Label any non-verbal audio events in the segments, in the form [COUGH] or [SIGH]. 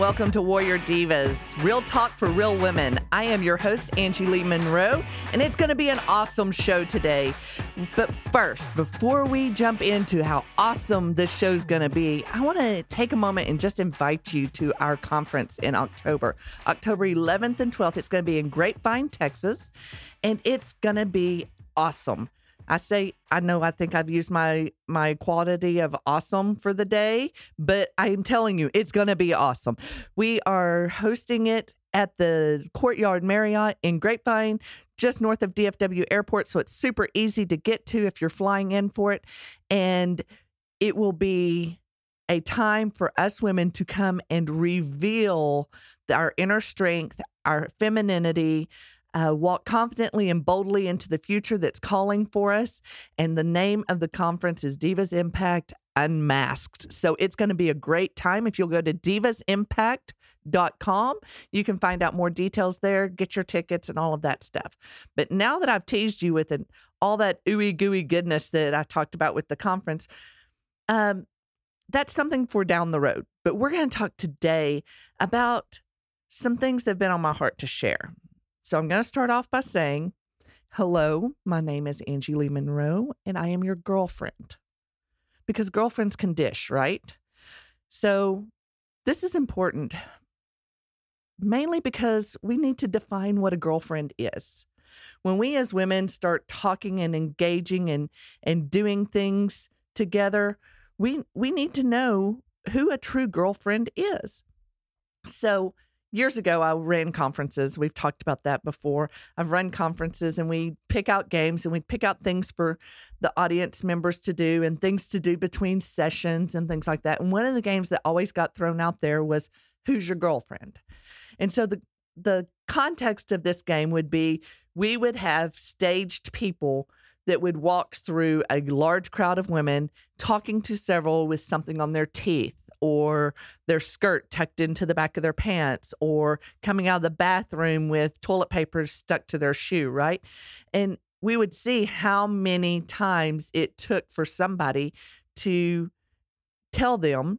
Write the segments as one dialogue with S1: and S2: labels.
S1: welcome to Warrior Divas, real talk for real women. I am your host, Angie Lee Monroe, and it's going to be an awesome show today. But first, before we jump into how awesome this show's going to be, I want to take a moment and just invite you to our conference in October, October 11th and 12th. It's going to be in Grapevine, Texas, and it's going to be awesome. I say I know I think I've used my my quantity of awesome for the day, but I'm telling you it's going to be awesome. We are hosting it at the Courtyard Marriott in Grapevine, just north of DFW Airport, so it's super easy to get to if you're flying in for it and it will be a time for us women to come and reveal our inner strength, our femininity, uh, walk confidently and boldly into the future that's calling for us. And the name of the conference is Divas Impact Unmasked. So it's going to be a great time. If you'll go to divasimpact.com, you can find out more details there, get your tickets, and all of that stuff. But now that I've teased you with an, all that ooey gooey goodness that I talked about with the conference, um, that's something for down the road. But we're going to talk today about some things that have been on my heart to share. So I'm going to start off by saying, Hello, my name is Angie Lee Monroe, and I am your girlfriend. Because girlfriends can dish, right? So this is important, mainly because we need to define what a girlfriend is. When we as women start talking and engaging and, and doing things together, we, we need to know who a true girlfriend is. So, years ago i ran conferences. We've talked about that before. I've run conferences and we pick out games and we pick out things for the audience members to do and things to do between sessions and things like that. And one of the games that always got thrown out there was who's your girlfriend? And so the the context of this game would be we would have staged people that would walk through a large crowd of women talking to several with something on their teeth or their skirt tucked into the back of their pants or coming out of the bathroom with toilet paper stuck to their shoe, right? And we would see how many times it took for somebody to tell them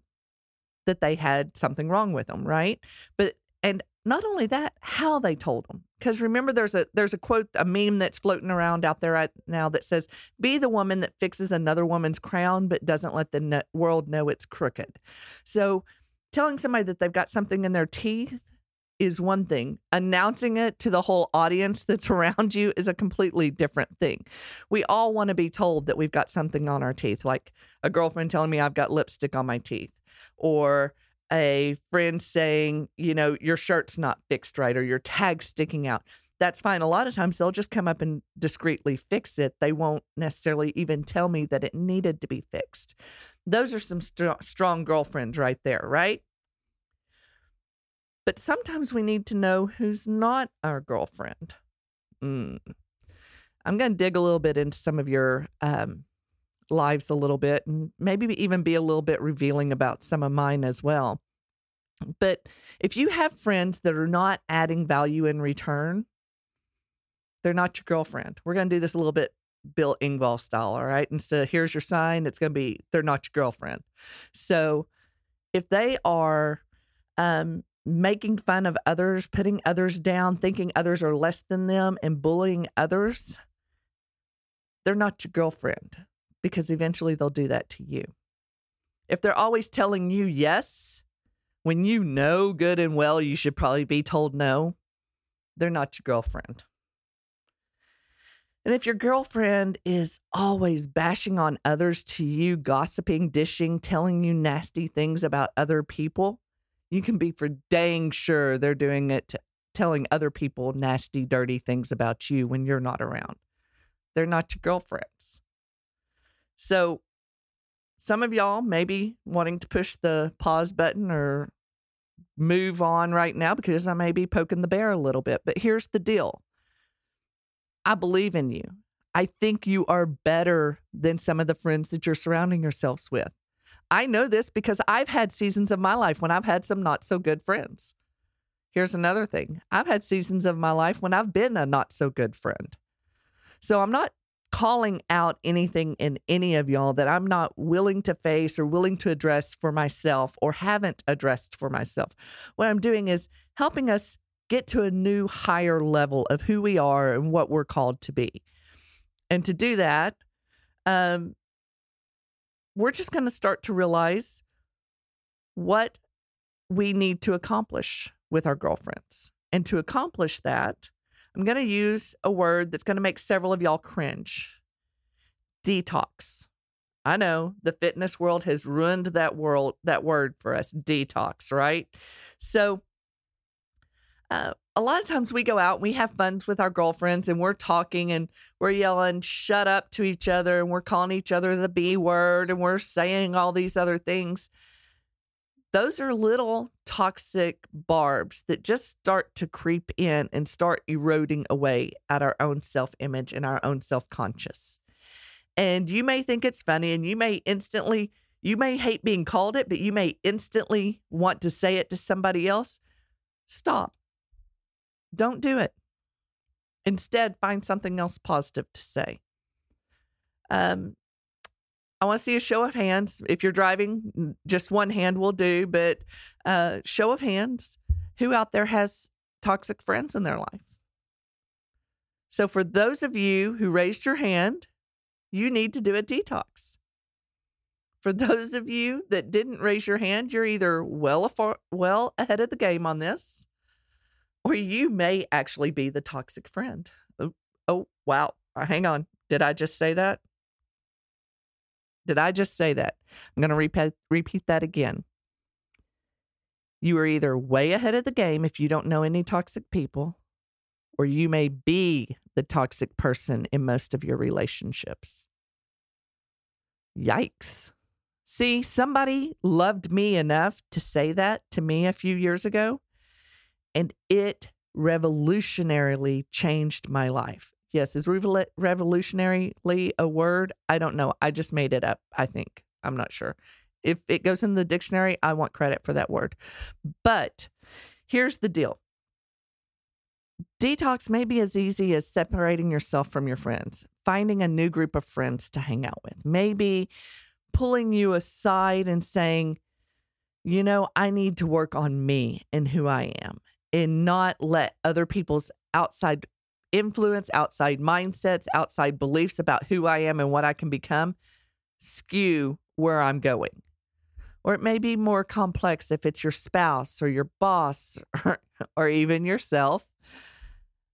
S1: that they had something wrong with them, right? But and not only that, how they told them. Because remember, there's a there's a quote, a meme that's floating around out there right now that says, "Be the woman that fixes another woman's crown, but doesn't let the world know it's crooked." So, telling somebody that they've got something in their teeth is one thing. Announcing it to the whole audience that's [LAUGHS] around you is a completely different thing. We all want to be told that we've got something on our teeth, like a girlfriend telling me I've got lipstick on my teeth, or a friend saying, you know, your shirt's not fixed right or your tag's sticking out. That's fine. A lot of times they'll just come up and discreetly fix it. They won't necessarily even tell me that it needed to be fixed. Those are some st- strong girlfriends right there, right? But sometimes we need to know who's not our girlfriend. Mm. I'm going to dig a little bit into some of your um, lives a little bit and maybe even be a little bit revealing about some of mine as well. But if you have friends that are not adding value in return, they're not your girlfriend. We're going to do this a little bit Bill Engvall style, all right? Instead here's your sign, it's going to be they're not your girlfriend. So if they are um, making fun of others, putting others down, thinking others are less than them, and bullying others, they're not your girlfriend because eventually they'll do that to you. If they're always telling you yes, when you know good and well you should probably be told no, they're not your girlfriend. And if your girlfriend is always bashing on others to you, gossiping, dishing, telling you nasty things about other people, you can be for dang sure they're doing it to telling other people nasty, dirty things about you when you're not around. They're not your girlfriends. So, some of y'all may be wanting to push the pause button or move on right now because I may be poking the bear a little bit. But here's the deal I believe in you. I think you are better than some of the friends that you're surrounding yourselves with. I know this because I've had seasons of my life when I've had some not so good friends. Here's another thing I've had seasons of my life when I've been a not so good friend. So I'm not calling out anything in any of y'all that I'm not willing to face or willing to address for myself or haven't addressed for myself. What I'm doing is helping us get to a new higher level of who we are and what we're called to be. And to do that, um, we're just going to start to realize what we need to accomplish with our girlfriends. And to accomplish that, I'm going to use a word that's going to make several of y'all cringe detox. I know the fitness world has ruined that world that word for us detox, right? So uh, a lot of times we go out, and we have fun with our girlfriends, and we're talking and we're yelling "shut up" to each other, and we're calling each other the B word, and we're saying all these other things those are little toxic barbs that just start to creep in and start eroding away at our own self image and our own self conscious. And you may think it's funny and you may instantly, you may hate being called it, but you may instantly want to say it to somebody else. Stop. Don't do it. Instead, find something else positive to say. Um, I want to see a show of hands. If you're driving, just one hand will do, but uh, show of hands. Who out there has toxic friends in their life? So, for those of you who raised your hand, you need to do a detox. For those of you that didn't raise your hand, you're either well afar, well ahead of the game on this, or you may actually be the toxic friend. Oh, oh wow. Hang on. Did I just say that? Did I just say that? I'm going to repeat, repeat that again. You are either way ahead of the game if you don't know any toxic people, or you may be the toxic person in most of your relationships. Yikes. See, somebody loved me enough to say that to me a few years ago, and it revolutionarily changed my life. Yes, is revolutionarily a word? I don't know. I just made it up, I think. I'm not sure. If it goes in the dictionary, I want credit for that word. But here's the deal detox may be as easy as separating yourself from your friends, finding a new group of friends to hang out with, maybe pulling you aside and saying, you know, I need to work on me and who I am and not let other people's outside influence, outside mindsets, outside beliefs about who I am and what I can become skew where I'm going. Or it may be more complex if it's your spouse or your boss or, or even yourself.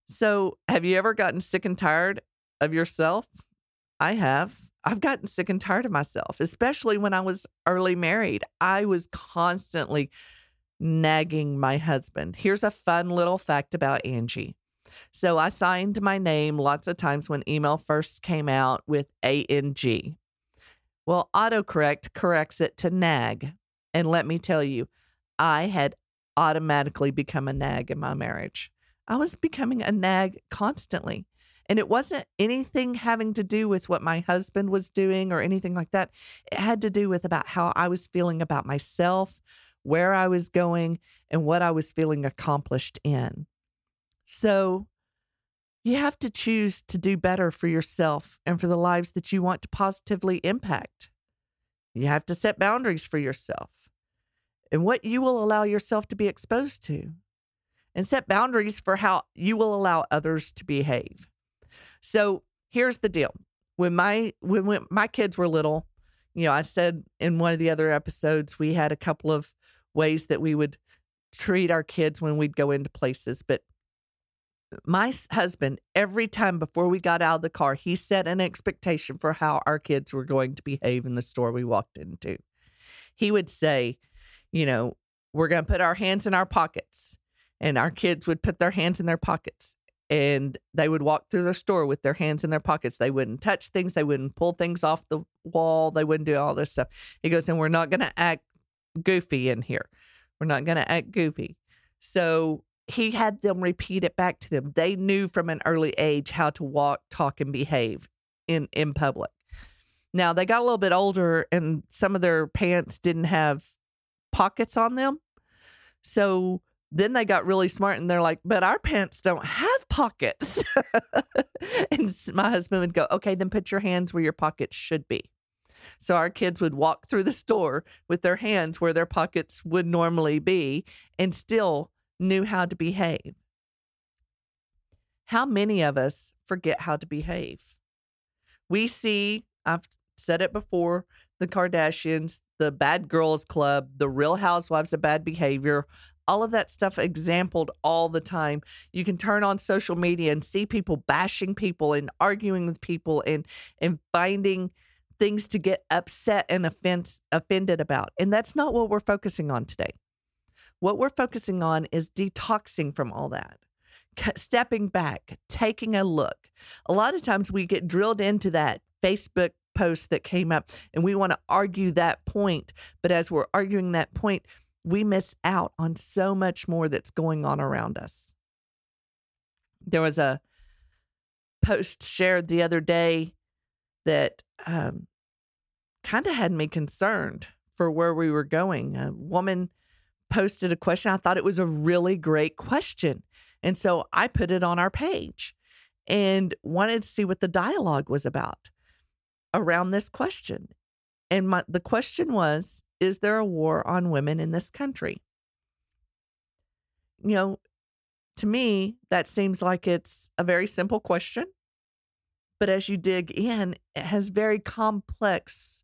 S1: So, have you ever gotten sick and tired of yourself? I have. I've gotten sick and tired of myself, especially when I was early married. I was constantly nagging my husband. Here's a fun little fact about Angie so I signed my name lots of times when email first came out with ANG. Well, autocorrect corrects it to nag. And let me tell you, I had automatically become a nag in my marriage. I was becoming a nag constantly. And it wasn't anything having to do with what my husband was doing or anything like that. It had to do with about how I was feeling about myself, where I was going, and what I was feeling accomplished in. So you have to choose to do better for yourself and for the lives that you want to positively impact. You have to set boundaries for yourself and what you will allow yourself to be exposed to, and set boundaries for how you will allow others to behave. So here's the deal: when my when, when my kids were little, you know, I said in one of the other episodes we had a couple of ways that we would treat our kids when we'd go into places, but my husband, every time before we got out of the car, he set an expectation for how our kids were going to behave in the store we walked into. He would say, you know, we're going to put our hands in our pockets. And our kids would put their hands in their pockets and they would walk through the store with their hands in their pockets. They wouldn't touch things, they wouldn't pull things off the wall, they wouldn't do all this stuff. He goes, and we're not going to act goofy in here. We're not going to act goofy. So he had them repeat it back to them. They knew from an early age how to walk, talk, and behave in in public. Now they got a little bit older, and some of their pants didn't have pockets on them, so then they got really smart and they're like, but our pants don't have pockets. [LAUGHS] and my husband would go, okay, then put your hands where your pockets should be. So our kids would walk through the store with their hands where their pockets would normally be and still knew how to behave. How many of us forget how to behave? We see, I've said it before, the Kardashians, the Bad Girls Club, the Real Housewives of Bad Behavior, all of that stuff exampled all the time. You can turn on social media and see people bashing people and arguing with people and and finding things to get upset and offense, offended about. And that's not what we're focusing on today. What we're focusing on is detoxing from all that, stepping back, taking a look. A lot of times we get drilled into that Facebook post that came up and we want to argue that point. But as we're arguing that point, we miss out on so much more that's going on around us. There was a post shared the other day that um, kind of had me concerned for where we were going. A woman posted a question. I thought it was a really great question. And so I put it on our page and wanted to see what the dialogue was about around this question. And my, the question was Is there a war on women in this country? You know, to me, that seems like it's a very simple question. But as you dig in, it has very complex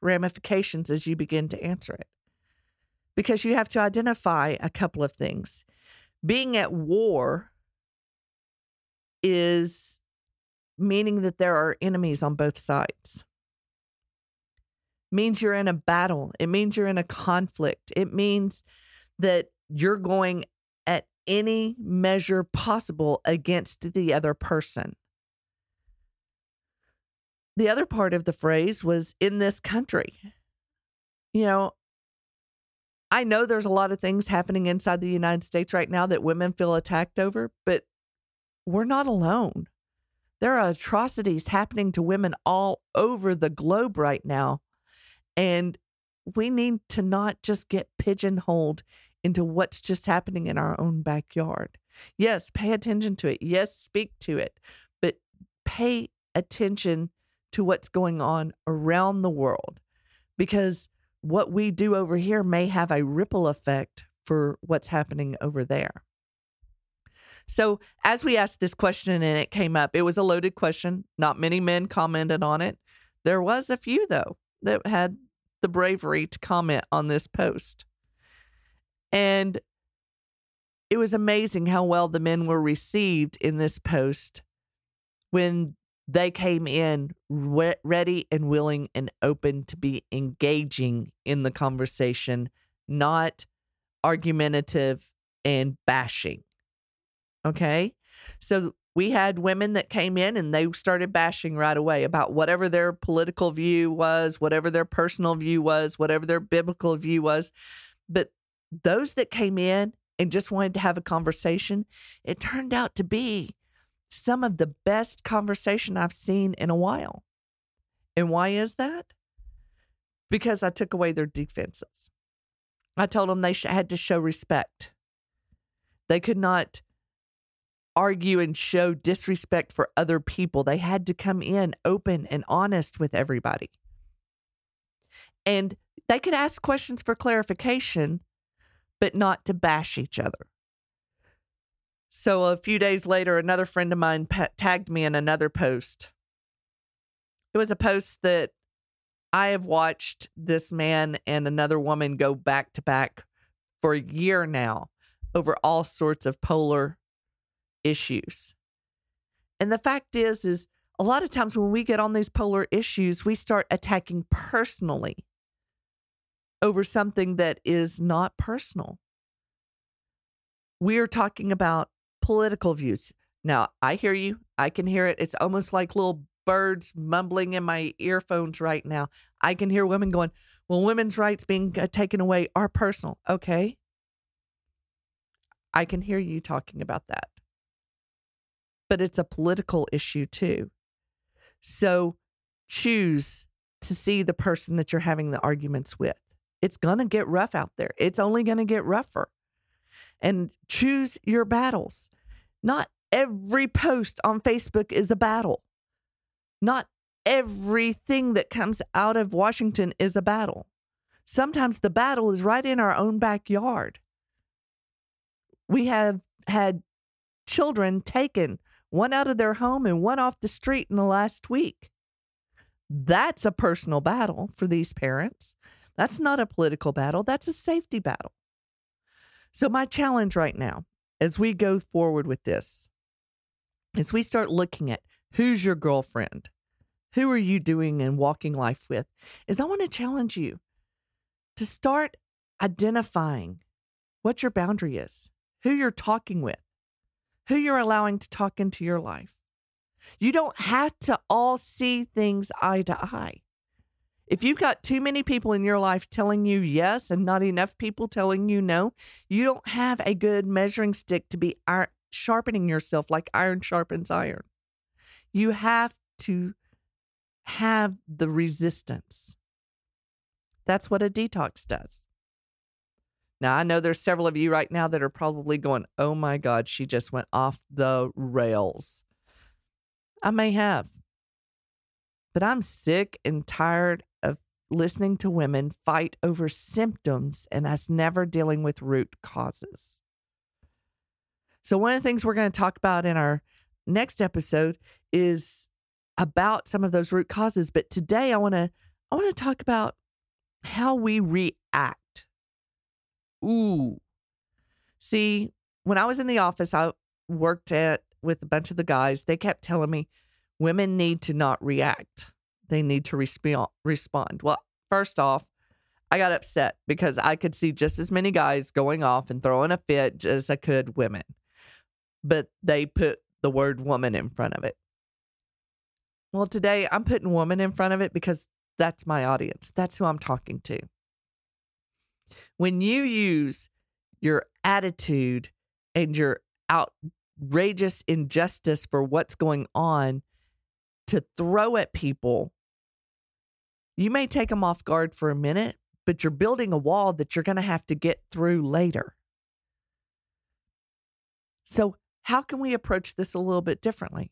S1: ramifications as you begin to answer it. Because you have to identify a couple of things. Being at war is meaning that there are enemies on both sides. Means you're in a battle. It means you're in a conflict. It means that you're going at any measure possible against the other person. The other part of the phrase was in this country. You know, I know there's a lot of things happening inside the United States right now that women feel attacked over, but we're not alone. There are atrocities happening to women all over the globe right now. And we need to not just get pigeonholed into what's just happening in our own backyard. Yes, pay attention to it. Yes, speak to it, but pay attention to what's going on around the world because what we do over here may have a ripple effect for what's happening over there. So, as we asked this question and it came up, it was a loaded question. Not many men commented on it. There was a few, though, that had the bravery to comment on this post. And it was amazing how well the men were received in this post when they came in re- ready and willing and open to be engaging in the conversation, not argumentative and bashing. Okay. So we had women that came in and they started bashing right away about whatever their political view was, whatever their personal view was, whatever their biblical view was. But those that came in and just wanted to have a conversation, it turned out to be some of the best conversation I've seen in a while. And why is that? Because I took away their defenses. I told them they had to show respect. They could not argue and show disrespect for other people. They had to come in open and honest with everybody. And they could ask questions for clarification, but not to bash each other. So a few days later, another friend of mine pa- tagged me in another post. It was a post that I have watched this man and another woman go back to back for a year now over all sorts of polar issues. And the fact is is a lot of times when we get on these polar issues, we start attacking personally over something that is not personal. We are talking about political views. Now, I hear you. I can hear it. It's almost like little birds mumbling in my earphones right now. I can hear women going, well, women's rights being uh, taken away are personal. Okay. I can hear you talking about that. But it's a political issue too. So choose to see the person that you're having the arguments with. It's going to get rough out there. It's only going to get rougher. and choose your battles. Not every post on Facebook is a battle. Not everything that comes out of Washington is a battle. Sometimes the battle is right in our own backyard. We have had children taken, one out of their home and one off the street in the last week. That's a personal battle for these parents. That's not a political battle, that's a safety battle. So, my challenge right now, as we go forward with this, as we start looking at who's your girlfriend, who are you doing and walking life with, is I want to challenge you to start identifying what your boundary is, who you're talking with, who you're allowing to talk into your life. You don't have to all see things eye to eye. If you've got too many people in your life telling you yes and not enough people telling you no, you don't have a good measuring stick to be iron, sharpening yourself like iron sharpens iron. You have to have the resistance. That's what a detox does. Now, I know there's several of you right now that are probably going, oh my God, she just went off the rails. I may have. But I'm sick and tired listening to women fight over symptoms and us never dealing with root causes. So, one of the things we're going to talk about in our next episode is about some of those root causes. But today, I want to I want to talk about how we react. Ooh. See, when I was in the office, I worked at with a bunch of the guys. They kept telling me, women need to not react. They need to resp- respond. Well, first off, I got upset because I could see just as many guys going off and throwing a fit as I could women. But they put the word woman in front of it. Well, today I'm putting woman in front of it because that's my audience. That's who I'm talking to. When you use your attitude and your outrageous injustice for what's going on to throw at people, you may take them off guard for a minute, but you're building a wall that you're going to have to get through later. So, how can we approach this a little bit differently?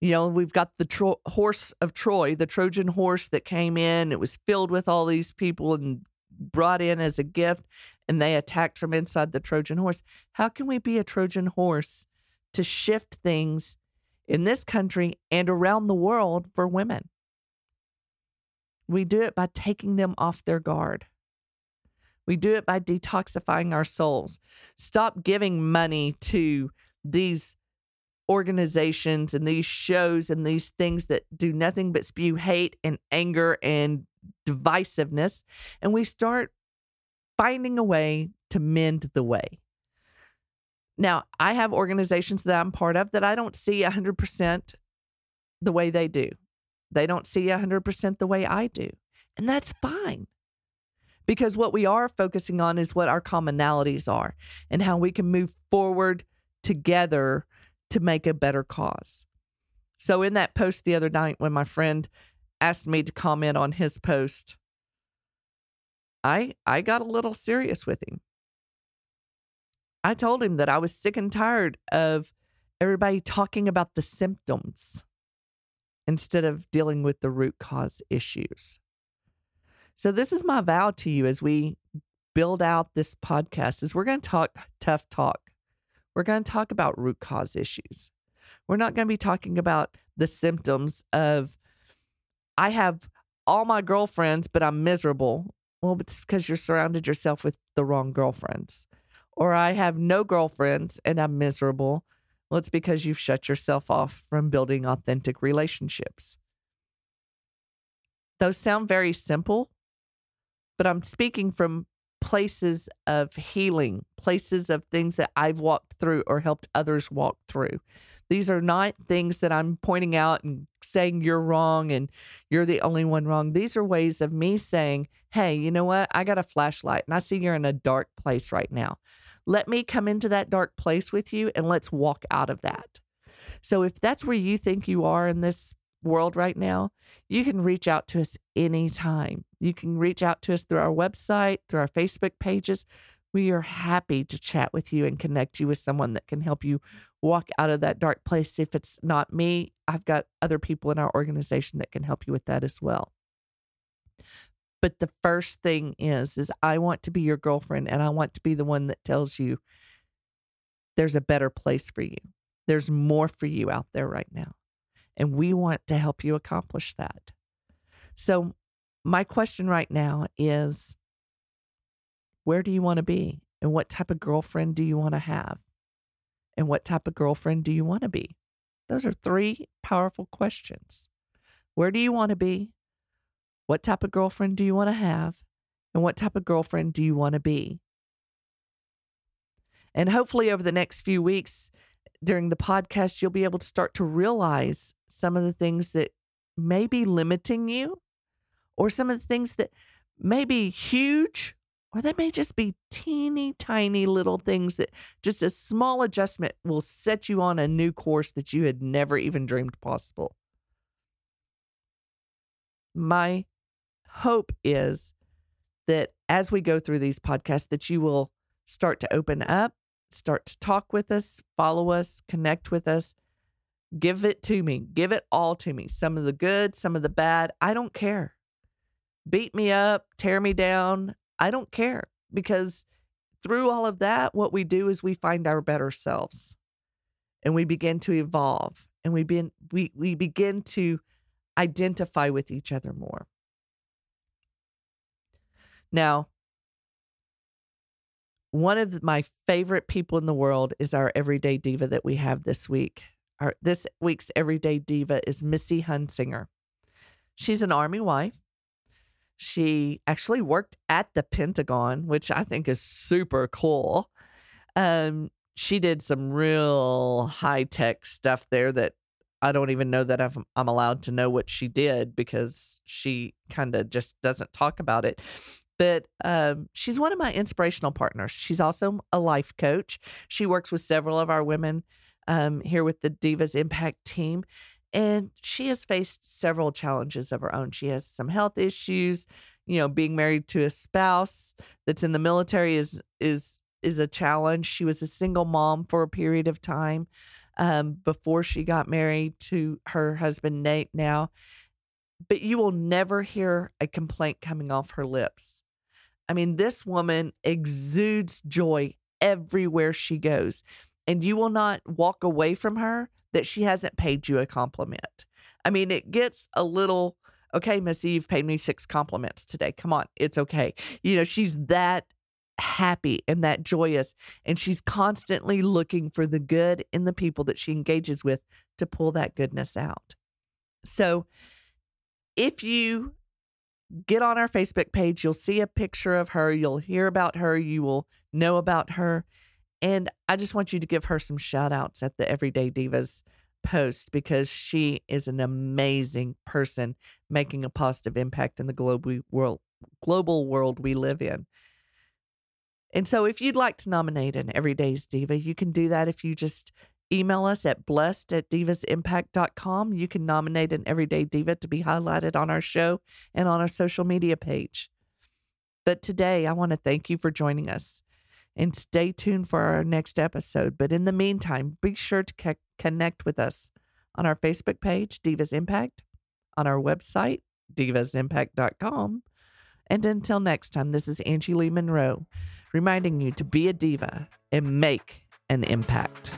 S1: You know, we've got the tro- horse of Troy, the Trojan horse that came in. It was filled with all these people and brought in as a gift, and they attacked from inside the Trojan horse. How can we be a Trojan horse to shift things in this country and around the world for women? We do it by taking them off their guard. We do it by detoxifying our souls. Stop giving money to these organizations and these shows and these things that do nothing but spew hate and anger and divisiveness. And we start finding a way to mend the way. Now, I have organizations that I'm part of that I don't see 100% the way they do. They don't see 100% the way I do. And that's fine. Because what we are focusing on is what our commonalities are and how we can move forward together to make a better cause. So, in that post the other night, when my friend asked me to comment on his post, I I got a little serious with him. I told him that I was sick and tired of everybody talking about the symptoms instead of dealing with the root cause issues. So this is my vow to you as we build out this podcast is we're going to talk tough talk. We're going to talk about root cause issues. We're not going to be talking about the symptoms of, I have all my girlfriends, but I'm miserable. Well, it's because you're surrounded yourself with the wrong girlfriends. Or I have no girlfriends and I'm miserable. Well, it's because you've shut yourself off from building authentic relationships. Those sound very simple, but I'm speaking from places of healing, places of things that I've walked through or helped others walk through. These are not things that I'm pointing out and saying you're wrong and you're the only one wrong. These are ways of me saying, hey, you know what? I got a flashlight and I see you're in a dark place right now. Let me come into that dark place with you and let's walk out of that. So if that's where you think you are in this world right now, you can reach out to us anytime. You can reach out to us through our website, through our Facebook pages. We are happy to chat with you and connect you with someone that can help you walk out of that dark place. If it's not me, I've got other people in our organization that can help you with that as well. But the first thing is is I want to be your girlfriend and I want to be the one that tells you there's a better place for you. There's more for you out there right now. And we want to help you accomplish that. So my question right now is where do you want to be? And what type of girlfriend do you want to have? And what type of girlfriend do you want to be? Those are three powerful questions. Where do you want to be? What type of girlfriend do you want to have? And what type of girlfriend do you want to be? And hopefully, over the next few weeks during the podcast, you'll be able to start to realize some of the things that may be limiting you or some of the things that may be huge or they may just be teeny tiny little things that just a small adjustment will set you on a new course that you had never even dreamed possible. My hope is that as we go through these podcasts that you will start to open up, start to talk with us, follow us, connect with us. Give it to me. Give it all to me. Some of the good, some of the bad. I don't care. Beat me up, tear me down. I don't care because through all of that, what we do is we find our better selves and we begin to evolve and we, begin, we, we begin to identify with each other more. Now, one of my favorite people in the world is our everyday diva that we have this week. Our this week's everyday diva is Missy Hunsinger. She's an army wife. She actually worked at the Pentagon, which I think is super cool. Um, she did some real high tech stuff there that I don't even know that I'm, I'm allowed to know what she did because she kind of just doesn't talk about it. But um, she's one of my inspirational partners. She's also a life coach. She works with several of our women um, here with the Divas Impact team. And she has faced several challenges of her own. She has some health issues. You know, being married to a spouse that's in the military is is is a challenge. She was a single mom for a period of time um, before she got married to her husband Nate. Now, but you will never hear a complaint coming off her lips. I mean, this woman exudes joy everywhere she goes, and you will not walk away from her that she hasn't paid you a compliment. I mean, it gets a little, okay, Missy, you've paid me six compliments today. Come on, it's okay. You know, she's that happy and that joyous, and she's constantly looking for the good in the people that she engages with to pull that goodness out. So, if you get on our Facebook page, you'll see a picture of her, you'll hear about her, you will know about her. And I just want you to give her some shout outs at the Everyday Divas post because she is an amazing person making a positive impact in the global world global world we live in. And so if you'd like to nominate an Everyday's Diva, you can do that if you just email us at blessed at divasimpact.com. You can nominate an Everyday Diva to be highlighted on our show and on our social media page. But today, I want to thank you for joining us and stay tuned for our next episode. But in the meantime, be sure to ke- connect with us on our Facebook page, Divas Impact, on our website, divasimpact.com. And until next time, this is Angie Lee Monroe reminding you to be a diva and make an impact.